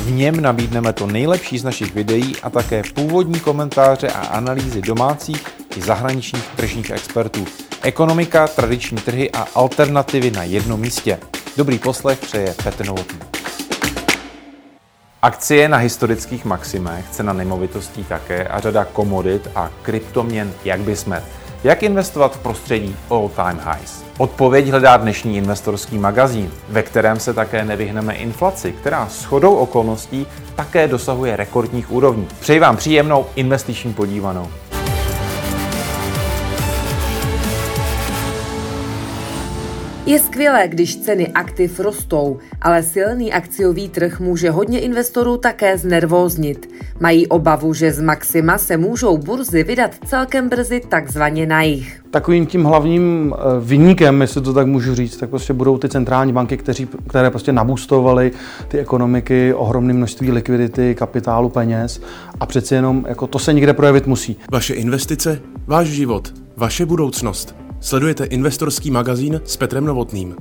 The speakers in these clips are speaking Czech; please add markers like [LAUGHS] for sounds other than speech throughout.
V něm nabídneme to nejlepší z našich videí a také původní komentáře a analýzy domácích i zahraničních tržních expertů. Ekonomika, tradiční trhy a alternativy na jednom místě. Dobrý poslech přeje Petr Novotný. Akcie na historických maximech, cena nemovitostí také a řada komodit a kryptoměn jak by jsme. Jak investovat v prostředí all time highs? Odpověď hledá dnešní investorský magazín, ve kterém se také nevyhneme inflaci, která s chodou okolností také dosahuje rekordních úrovní. Přeji vám příjemnou investiční podívanou. Je skvělé, když ceny aktiv rostou, ale silný akciový trh může hodně investorů také znervóznit. Mají obavu, že z maxima se můžou burzy vydat celkem brzy takzvaně na jich. Takovým tím hlavním eh, vyníkem, jestli to tak můžu říct, tak prostě budou ty centrální banky, kteří, které prostě naboostovaly ty ekonomiky, ohromné množství likvidity, kapitálu, peněz a přeci jenom jako to se někde projevit musí. Vaše investice, váš život, vaše budoucnost. Sledujete investorský magazín s Petrem Novotným.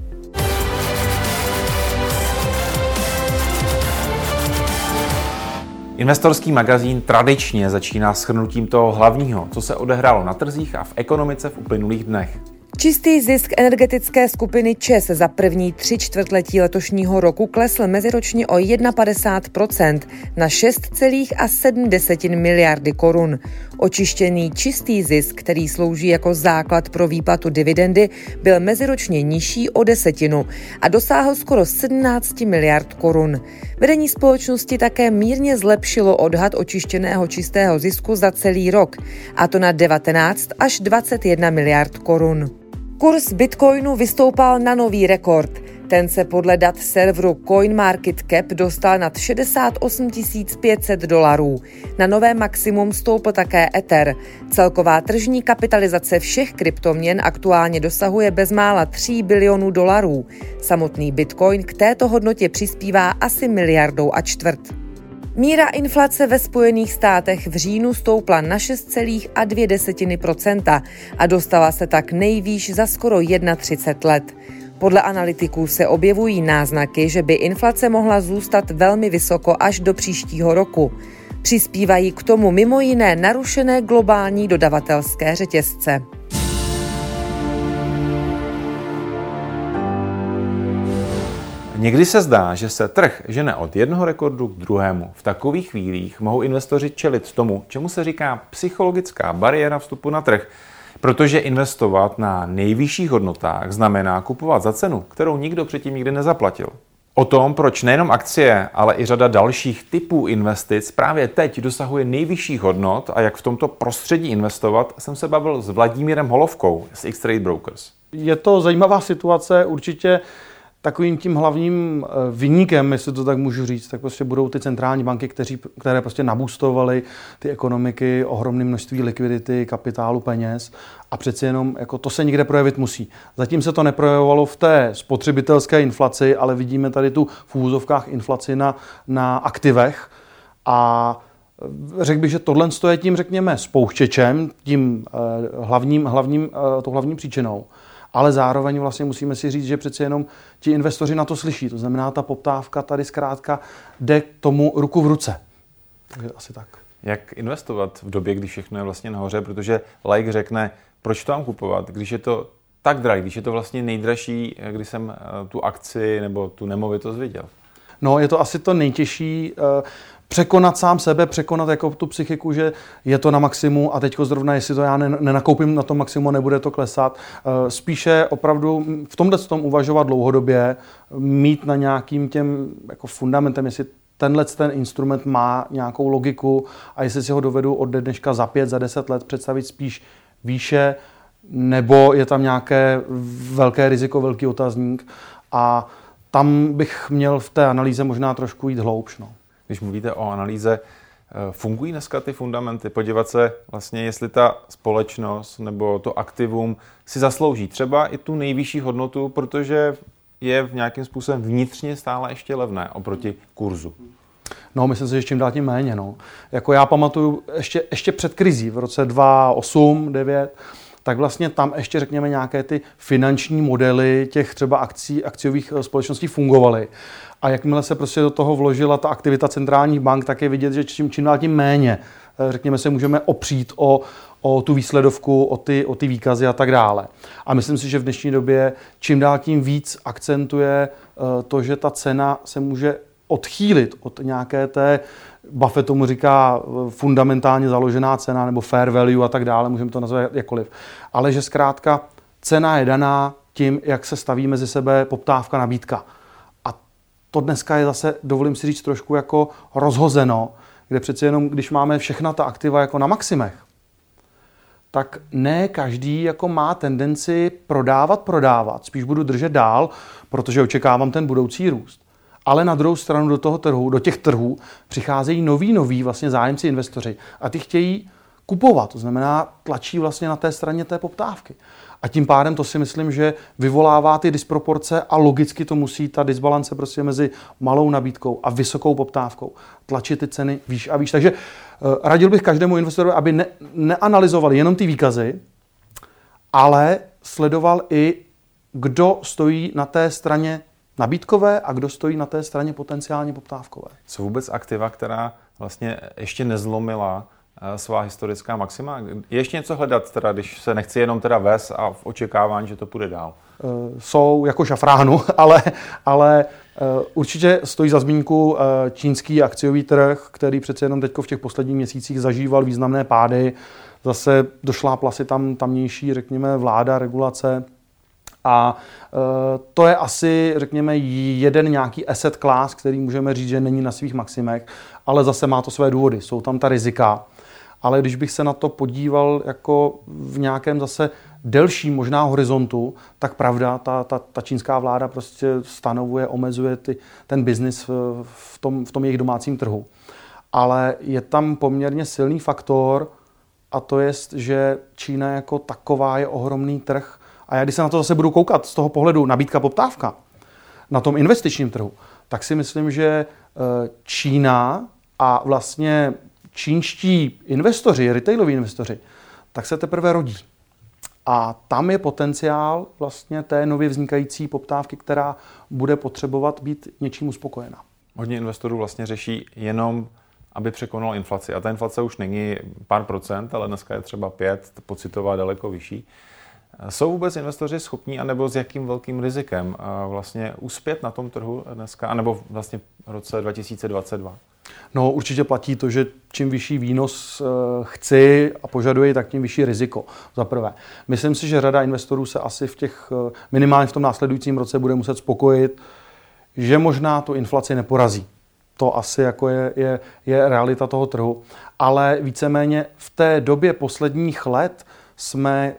Investorský magazín tradičně začíná shrnutím toho hlavního, co se odehrálo na trzích a v ekonomice v uplynulých dnech. Čistý zisk energetické skupiny ČES za první tři čtvrtletí letošního roku klesl meziročně o 51% na 6,7 miliardy korun. Očištěný čistý zisk, který slouží jako základ pro výplatu dividendy, byl meziročně nižší o desetinu a dosáhl skoro 17 miliard korun. Vedení společnosti také mírně zlepšilo odhad očištěného čistého zisku za celý rok, a to na 19 až 21 miliard korun. Kurs Bitcoinu vystoupal na nový rekord. Ten se podle dat serveru CoinMarketCap dostal nad 68 500 dolarů. Na nové maximum stoupl také Ether. Celková tržní kapitalizace všech kryptoměn aktuálně dosahuje bezmála 3 bilionů dolarů. Samotný Bitcoin k této hodnotě přispívá asi miliardou a čtvrt. Míra inflace ve Spojených státech v říjnu stoupla na 6,2% a dostala se tak nejvýš za skoro 31 let. Podle analytiků se objevují náznaky, že by inflace mohla zůstat velmi vysoko až do příštího roku. Přispívají k tomu mimo jiné narušené globální dodavatelské řetězce. Někdy se zdá, že se trh žene od jednoho rekordu k druhému. V takových chvílích mohou investoři čelit tomu, čemu se říká psychologická bariéra vstupu na trh. Protože investovat na nejvyšších hodnotách znamená kupovat za cenu, kterou nikdo předtím nikdy nezaplatil. O tom, proč nejenom akcie, ale i řada dalších typů investic právě teď dosahuje nejvyšších hodnot a jak v tomto prostředí investovat, jsem se bavil s Vladimírem Holovkou z X-Trade Brokers. Je to zajímavá situace, určitě takovým tím hlavním eh, vyníkem, jestli to tak můžu říct, tak prostě budou ty centrální banky, kteří, které prostě naboostovaly ty ekonomiky, ohromné množství likvidity, kapitálu, peněz. A přeci jenom jako to se někde projevit musí. Zatím se to neprojevovalo v té spotřebitelské inflaci, ale vidíme tady tu v úzovkách inflaci na, na aktivech. A eh, Řekl bych, že tohle je tím, řekněme, spouštěčem, tím eh, hlavním, hlavním, tou hlavní příčinou ale zároveň vlastně musíme si říct, že přece jenom ti investoři na to slyší. To znamená, ta poptávka tady zkrátka jde k tomu ruku v ruce. Takže asi tak. Jak investovat v době, kdy všechno je vlastně nahoře, protože like řekne, proč to mám kupovat, když je to tak drahé, když je to vlastně nejdražší, kdy jsem eh, tu akci nebo tu nemovitost viděl? No, je to asi to nejtěžší. Překonat sám sebe, překonat jako tu psychiku, že je to na maximu a teďko zrovna, jestli to já nenakoupím na to maximu, nebude to klesat. Eh, spíše opravdu v tomhle tom uvažovat dlouhodobě, mít na nějakým těm jako fundamentem, jestli tenhle ten instrument má nějakou logiku a jestli si ho dovedu od dneška za pět, za deset let představit spíš výše, nebo je tam nějaké velké riziko, velký otazník a tam bych měl v té analýze možná trošku jít hloubš. No. Když mluvíte o analýze, Fungují dneska ty fundamenty? Podívat se vlastně, jestli ta společnost nebo to aktivum si zaslouží třeba i tu nejvyšší hodnotu, protože je v nějakým způsobem vnitřně stále ještě levné oproti kurzu. No, myslím si, že čím dál tím méně. No. Jako já pamatuju ještě, ještě před krizí v roce 2008, 2009, tak vlastně tam ještě řekněme nějaké ty finanční modely těch třeba akcí, akciových eh, společností fungovaly. A jakmile se prostě do toho vložila ta aktivita centrálních bank, tak je vidět, že čím, čím dál tím méně, eh, řekněme se, můžeme opřít o, o tu výsledovku, o ty, o ty výkazy a tak dále. A myslím si, že v dnešní době čím dál tím víc akcentuje eh, to, že ta cena se může odchýlit od nějaké té, Buffett tomu říká fundamentálně založená cena nebo fair value a tak dále, můžeme to nazvat jakkoliv. Ale že zkrátka cena je daná tím, jak se staví mezi sebe poptávka, nabídka. A to dneska je zase, dovolím si říct, trošku jako rozhozeno, kde přeci jenom, když máme všechna ta aktiva jako na maximech, tak ne každý jako má tendenci prodávat, prodávat. Spíš budu držet dál, protože očekávám ten budoucí růst ale na druhou stranu do toho trhu, do těch trhů přicházejí noví, noví vlastně zájemci, investoři a ty chtějí kupovat, to znamená tlačí vlastně na té straně té poptávky. A tím pádem to si myslím, že vyvolává ty disproporce a logicky to musí ta disbalance prostě mezi malou nabídkou a vysokou poptávkou tlačit ty ceny výš a výš. Takže uh, radil bych každému investorovi, aby ne, neanalyzoval jenom ty výkazy, ale sledoval i, kdo stojí na té straně nabídkové a kdo stojí na té straně potenciálně poptávkové. Jsou vůbec aktiva, která vlastně ještě nezlomila eh, svá historická maxima? Je ještě něco hledat, teda, když se nechci jenom teda ves a v očekávání, že to půjde dál? Eh, jsou jako šafránu, [LAUGHS] ale, ale eh, určitě stojí za zmínku čínský akciový trh, který přece jenom teď v těch posledních měsících zažíval významné pády. Zase došla plasy tam tamnější, řekněme, vláda, regulace, a e, to je asi, řekněme, jeden nějaký asset class, který můžeme říct, že není na svých maximech, ale zase má to své důvody. Jsou tam ta rizika. Ale když bych se na to podíval jako v nějakém zase delším možná horizontu, tak pravda, ta, ta, ta čínská vláda prostě stanovuje, omezuje ty, ten biznis v, v, tom, v tom jejich domácím trhu. Ale je tam poměrně silný faktor, a to je, že Čína jako taková je ohromný trh, a já když se na to zase budu koukat z toho pohledu nabídka poptávka na tom investičním trhu, tak si myslím, že eh, Čína a vlastně čínští investoři, retailoví investoři, tak se teprve rodí. A tam je potenciál vlastně té nově vznikající poptávky, která bude potřebovat být něčím uspokojena. Hodně investorů vlastně řeší jenom, aby překonal inflaci. A ta inflace už není pár procent, ale dneska je třeba pět, pocitová daleko vyšší. Jsou vůbec investoři schopní, anebo s jakým velkým rizikem vlastně uspět na tom trhu dneska, anebo vlastně v roce 2022? No určitě platí to, že čím vyšší výnos eh, chci a požaduji, tak tím vyšší riziko. Za prvé. Myslím si, že řada investorů se asi v těch, eh, minimálně v tom následujícím roce bude muset spokojit, že možná tu inflaci neporazí. To asi jako je, je, je realita toho trhu. Ale víceméně v té době posledních let jsme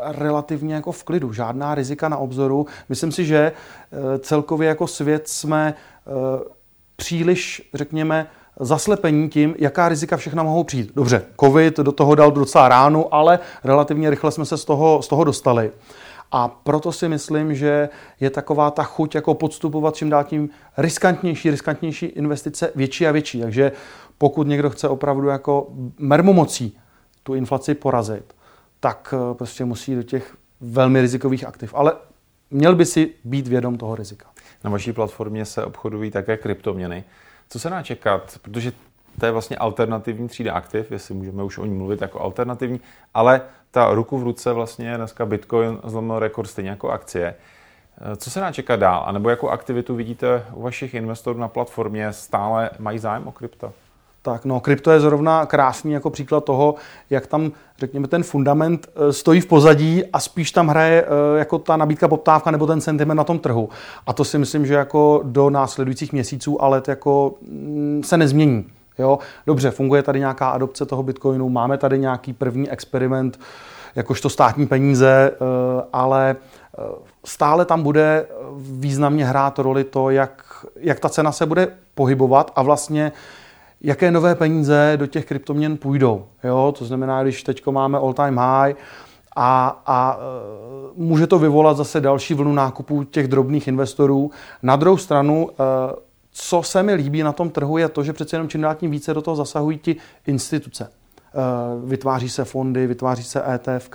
relativně jako v klidu, žádná rizika na obzoru. Myslím si, že eh, celkově jako svět jsme eh, příliš, řekněme, zaslepení tím, jaká rizika všechna mohou přijít. Dobře, covid do toho dal docela ránu, ale relativně rychle jsme se z toho, z toho dostali. A proto si myslím, že je taková ta chuť jako podstupovat čím dál tím riskantnější, riskantnější investice větší a větší. Takže pokud někdo chce opravdu jako mermomocí tu inflaci porazit, tak eh, prostě musí do těch velmi rizikových aktiv. Ale měl by si být vědom toho rizika. Na vaší platformě se obchodují také kryptoměny. Co se dá čekat? Protože to je vlastně alternativní třída aktiv, jestli můžeme už o ní mluvit jako alternativní, ale ta ruku v ruce vlastně dneska Bitcoin zlomil rekord stejně jako akcie. Eh, co se dá čekat dál? A nebo jakou aktivitu vidíte u vašich investorů na platformě? Stále mají zájem o krypto? Tak no, krypto je zrovna krásný jako příklad toho, jak tam, řekněme, ten fundament eh, stojí v pozadí a spíš tam hraje eh, jako ta nabídka, poptávka nebo ten sentiment na tom trhu. A to si myslím, že jako do následujících měsíců a let jako mm, se nezmění. Jo? Dobře, funguje tady nějaká adopce toho Bitcoinu, máme tady nějaký první experiment, jakožto státní peníze, eh, ale stále tam bude významně hrát roli to, jak, jak ta cena se bude pohybovat a vlastně jaké nové peníze do těch kryptoměn půjdou. Jo? To znamená, když teď máme all time high, a, a e, může to vyvolat zase další vlnu nákupů těch drobných investorů. Na druhou stranu, e, co se mi líbí na tom trhu, je to, že přece jenom čím dál tím více do toho zasahují ti instituce. E, vytváří se fondy, vytváří se ETF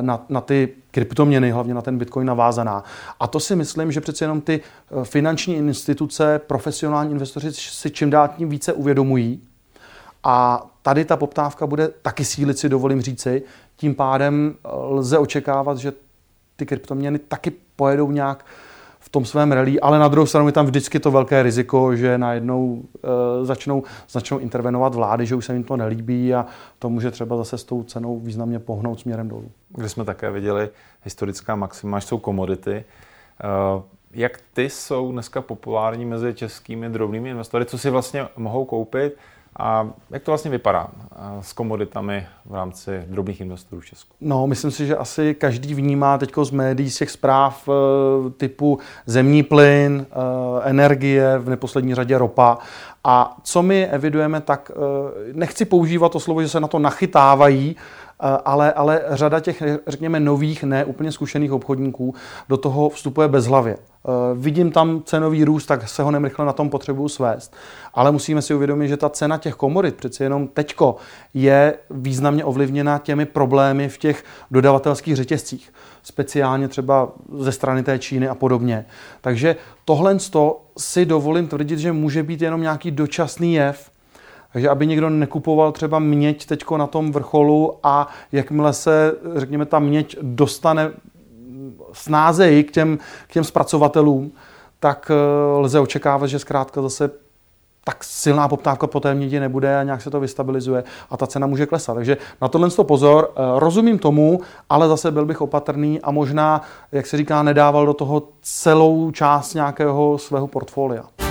na, na ty kryptoměny, hlavně na ten Bitcoin navázaná. A to si myslím, že přece jenom ty finanční instituce, profesionální investoři si čím dál tím více uvědomují. A tady ta poptávka bude taky sílit, si dovolím říci. Tím pádem eh, lze očekávat, že ty kryptoměny taky pojedou nějak v tom svém rally, ale na druhou stranu je tam vždycky to velké riziko, že najednou e, začnou, začnou intervenovat vlády, že už se jim to nelíbí a to může třeba zase s tou cenou významně pohnout směrem dolů. Kde jsme také viděli historická maxima, jsou komodity. E, jak ty jsou dneska populární mezi českými drobnými investory? Co si vlastně mohou koupit? A jak to vlastně vypadá s komoditami v rámci drobných investorů v Česku? No, myslím si, že asi každý vnímá teď z médií, z těch zpráv e, typu zemní plyn, e, energie, v neposlední řadě ropa. A co my evidujeme, tak nechci používat to slovo, že se na to nachytávají, ale, ale řada těch, řekněme, nových, ne úplně zkušených obchodníků do toho vstupuje bezhlavě. Vidím tam cenový růst, tak se ho nemrychle na tom potřebuju svést. Ale musíme si uvědomit, že ta cena těch komodit přeci jenom teďko je významně ovlivněna těmi problémy v těch dodavatelských řetězcích. Speciálně třeba ze strany té Číny a podobně. Takže tohle si dovolím tvrdit, že může být jenom nějaký dočasný jev, takže aby někdo nekupoval třeba měď teďko na tom vrcholu a jakmile se, řekněme, ta měď dostane snázeji k těm, k těm zpracovatelům, tak eh, lze očekávat, že zkrátka zase tak silná poptávka po té mědi nebude a nějak se to vystabilizuje a ta cena může klesat. Takže na tohle to pozor. Eh, rozumím tomu, ale zase byl bych opatrný a možná, jak se říká, nedával do toho celou část nějakého svého portfolia.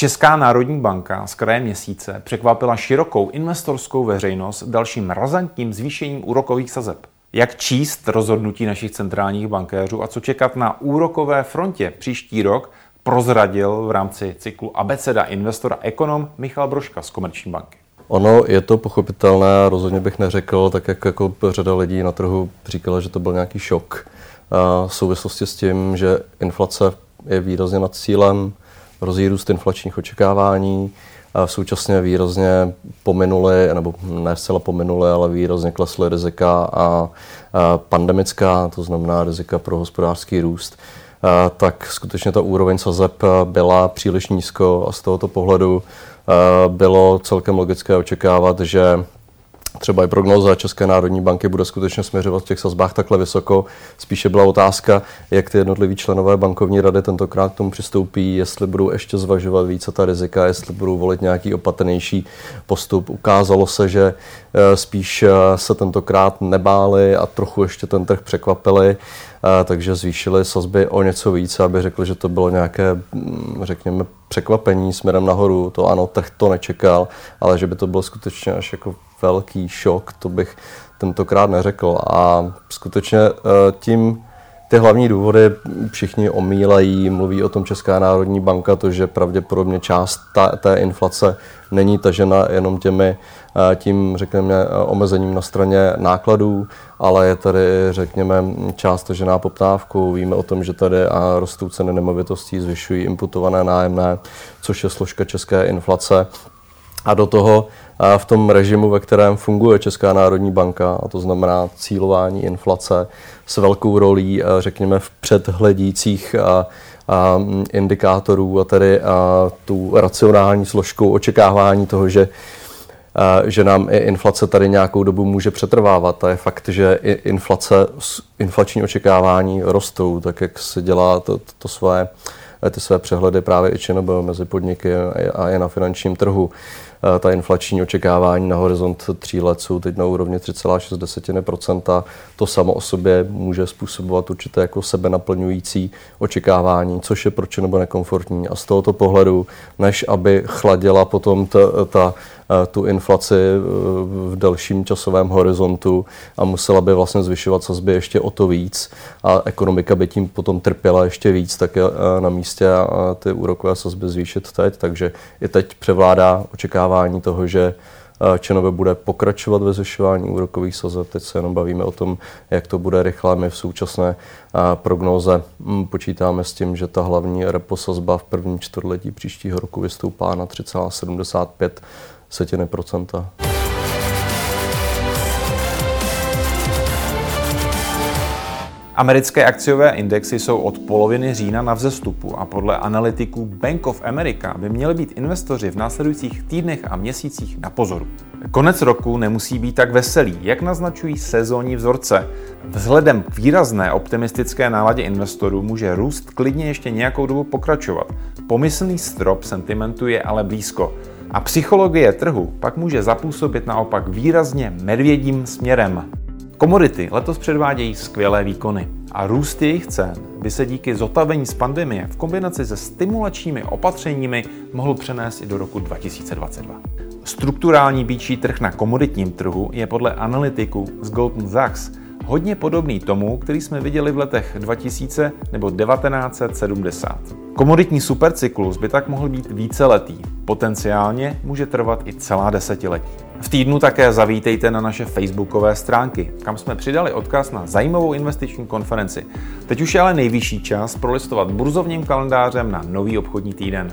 Česká národní banka z kraje měsíce překvapila širokou investorskou veřejnost dalším razantním zvýšením úrokových sazeb. Jak číst rozhodnutí našich centrálních bankéřů a co čekat na úrokové frontě příští rok, prozradil v rámci cyklu Abeceda investora ekonom Michal Broška z Komerční banky. Ono je to pochopitelné, rozhodně bych neřekl, tak jak jako řada lidí na trhu říkala, že to byl nějaký šok v souvislosti s tím, že inflace je výrazně nad cílem, hrozí růst inflačních očekávání, a současně výrazně pominuli, nebo ne zcela pominuli, ale výrazně klesly rizika a, pandemická, to znamená rizika pro hospodářský růst, tak skutečně ta úroveň sazeb byla příliš nízko a z tohoto pohledu bylo celkem logické očekávat, že třeba i prognoza České národní banky bude skutečně směřovat v těch sazbách takhle vysoko. Spíše byla otázka, jak ty jednotliví členové bankovní rady tentokrát k tomu přistoupí, jestli budou ještě zvažovat více ta rizika, jestli budou volit nějaký opatrnější postup. Ukázalo se, že eh, spíš eh, se tentokrát nebáli a trochu ještě ten trh překvapili takže zvýšili sazby o něco více, aby řekli, že to bylo nějaké, mm, řekněme, překvapení směrem nahoru. To ano, trh to nečekal, ale že by to byl skutečně až jako velký šok, to bych tentokrát neřekl. A skutečně e, tím ty hlavní důvody všichni omílají, mluví o tom Česká národní banka, to, že pravděpodobně část ta, té inflace není tažena jenom těmi, eh, tím, řekněme, omezením na straně nákladů, ale je tady, řekněme, část tažená poptávkou. Víme o tom, že tady a rostou ceny nemovitostí, zvyšují imputované nájemné, což je složka české inflace. A do toho v tom režimu, ve kterém funguje Česká národní banka, a to znamená cílování inflace s velkou rolí, řekněme, v předhledících indikátorů a tedy tu racionální složkou očekávání toho, že že nám i inflace tady nějakou dobu může přetrvávat. A je fakt, že i inflace, inflační očekávání rostou, tak jak se dělá to, to, to své ty své přehledy právě i ČNB mezi podniky a je na finančním trhu. Eh, ta inflační očekávání na horizont tří let jsou teď na úrovni 3,6%. To samo o sobě může způsobovat určité jako sebenaplňující očekávání, což je proč nebo nekomfortní. A z tohoto pohledu, než aby chladila potom ta, ta tu inflaci eh, v delším časovém horizontu a musela by vlastně zvyšovat sazby ještě o to víc a ekonomika by tím potom trpěla ještě víc, tak je eh, na místě ty úrokové sazby zvýšit teď. Takže i teď převládá očekávání toho, že Čenové bude pokračovat ve zvyšování úrokových sazeb. Teď se jenom bavíme o tom, jak to bude rychle. My v současné prognóze hm, počítáme s tím, že ta hlavní repo sazba v první čtvrtletí příštího roku vystoupá na 3,75 setiny procenta. Americké akciové indexy jsou od poloviny října na vzestupu a podle analytiků Bank of America by měli být investoři v následujících týdnech a měsících na pozoru. Konec roku nemusí být tak veselý, jak naznačují sezónní vzorce. Vzhledem k výrazné optimistické náladě investorů může růst klidně ještě nějakou dobu pokračovat. Pomyslný strop sentimentu je ale blízko. A psychologie trhu pak může zapůsobit naopak výrazně medvědím směrem. Komodity letos předvádějí skvělé výkony a růst jejich cen by se díky zotavení z pandemie v kombinaci se stimulačními opatřeními mohl přenést i do roku 2022. Strukturální býčí trh na komoditním trhu je podle analytiků z Goldman Sachs hodně podobný tomu, který jsme viděli v letech 2000 nebo 1970. Komoditní supercyklus by tak mohl být víceletý, potenciálně může trvat i celá desetiletí. V týdnu také zavítejte na naše facebookové stránky, kam jsme přidali odkaz na zajímavou investiční konferenci. Teď už je ale nejvyšší čas prolistovat burzovním kalendářem na nový obchodní týden.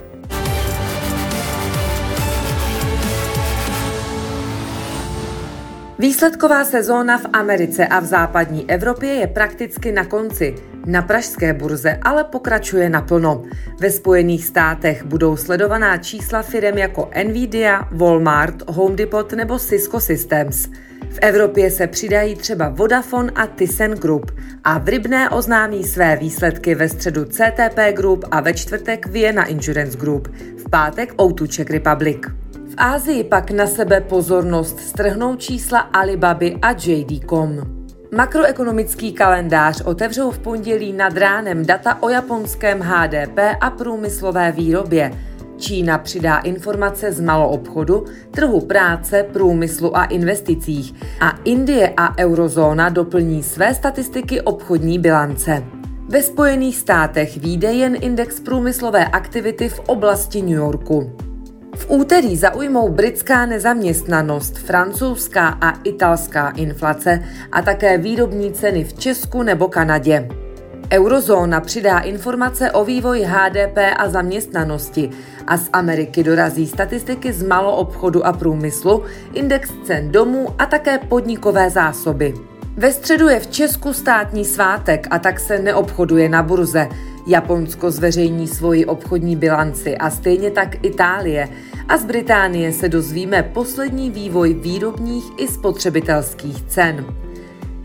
Výsledková sezóna v Americe a v západní Evropě je prakticky na konci. Na pražské burze ale pokračuje naplno. Ve Spojených státech budou sledovaná čísla firm jako Nvidia, Walmart, Home Depot nebo Cisco Systems. V Evropě se přidají třeba Vodafone a Thyssen Group a v Rybné oznámí své výsledky ve středu CTP Group a ve čtvrtek Vienna Insurance Group, v pátek O2 Czech Republic. Ázii pak na sebe pozornost strhnou čísla Alibaby a JD.com. Makroekonomický kalendář otevřou v pondělí nad ránem data o japonském HDP a průmyslové výrobě. Čína přidá informace z maloobchodu, trhu práce, průmyslu a investicích a Indie a eurozóna doplní své statistiky obchodní bilance. Ve Spojených státech výjde jen index průmyslové aktivity v oblasti New Yorku. V úterý zaujmou britská nezaměstnanost, francouzská a italská inflace a také výrobní ceny v Česku nebo Kanadě. Eurozóna přidá informace o vývoji HDP a zaměstnanosti a z Ameriky dorazí statistiky z maloobchodu a průmyslu, index cen domů a také podnikové zásoby. Ve středu je v Česku státní svátek a tak se neobchoduje na burze. Japonsko zveřejní svoji obchodní bilanci a stejně tak Itálie. A z Británie se dozvíme poslední vývoj výrobních i spotřebitelských cen.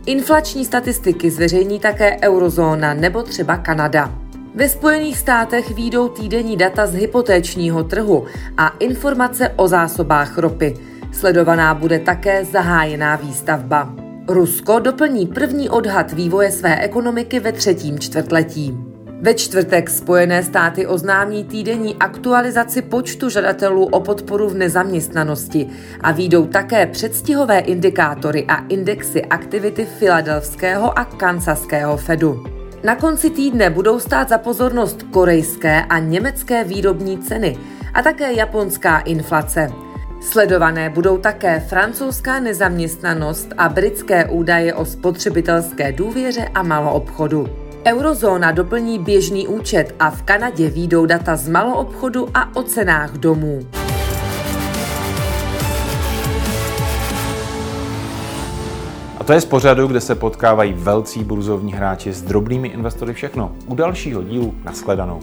Inflační statistiky zveřejní také eurozóna nebo třeba Kanada. Ve Spojených státech výjdou týdenní data z hypotéčního trhu a informace o zásobách ropy. Sledovaná bude také zahájená výstavba. Rusko doplní první odhad vývoje své ekonomiky ve třetím čtvrtletí. Ve čtvrtek Spojené státy oznámí týdenní aktualizaci počtu žadatelů o podporu v nezaměstnanosti a výjdou také předstihové indikátory a indexy aktivity filadelfského a kansaského Fedu. Na konci týdne budou stát za pozornost korejské a německé výrobní ceny a také japonská inflace. Sledované budou také francouzská nezaměstnanost a britské údaje o spotřebitelské důvěře a maloobchodu. Eurozóna doplní běžný účet a v Kanadě výjdou data z maloobchodu a o cenách domů. A to je z pořadu, kde se potkávají velcí burzovní hráči s drobnými investory všechno. U dalšího dílu nashledanou.